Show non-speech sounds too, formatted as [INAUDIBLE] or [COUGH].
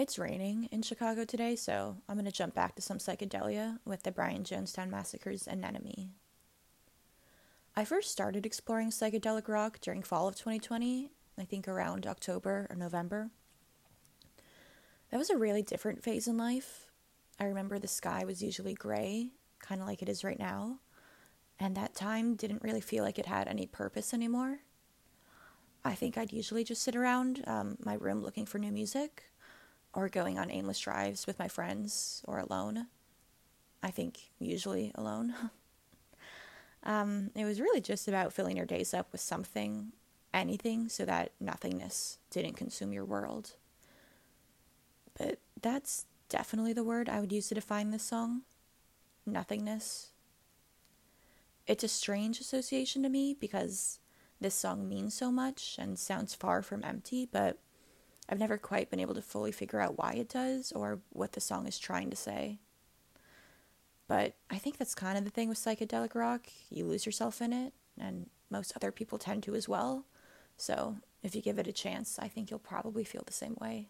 It's raining in Chicago today, so I'm going to jump back to some psychedelia with the Brian Jonestown Massacre's Anemone. I first started exploring psychedelic rock during fall of 2020, I think around October or November. That was a really different phase in life. I remember the sky was usually gray, kind of like it is right now, and that time didn't really feel like it had any purpose anymore. I think I'd usually just sit around um, my room looking for new music or going on aimless drives with my friends or alone. I think usually alone. [LAUGHS] um, it was really just about filling your days up with something, anything, so that nothingness didn't consume your world. But that's definitely the word I would use to define this song nothingness. It's a strange association to me because this song means so much and sounds far from empty, but I've never quite been able to fully figure out why it does or what the song is trying to say. But I think that's kind of the thing with psychedelic rock. You lose yourself in it, and most other people tend to as well. So if you give it a chance, I think you'll probably feel the same way.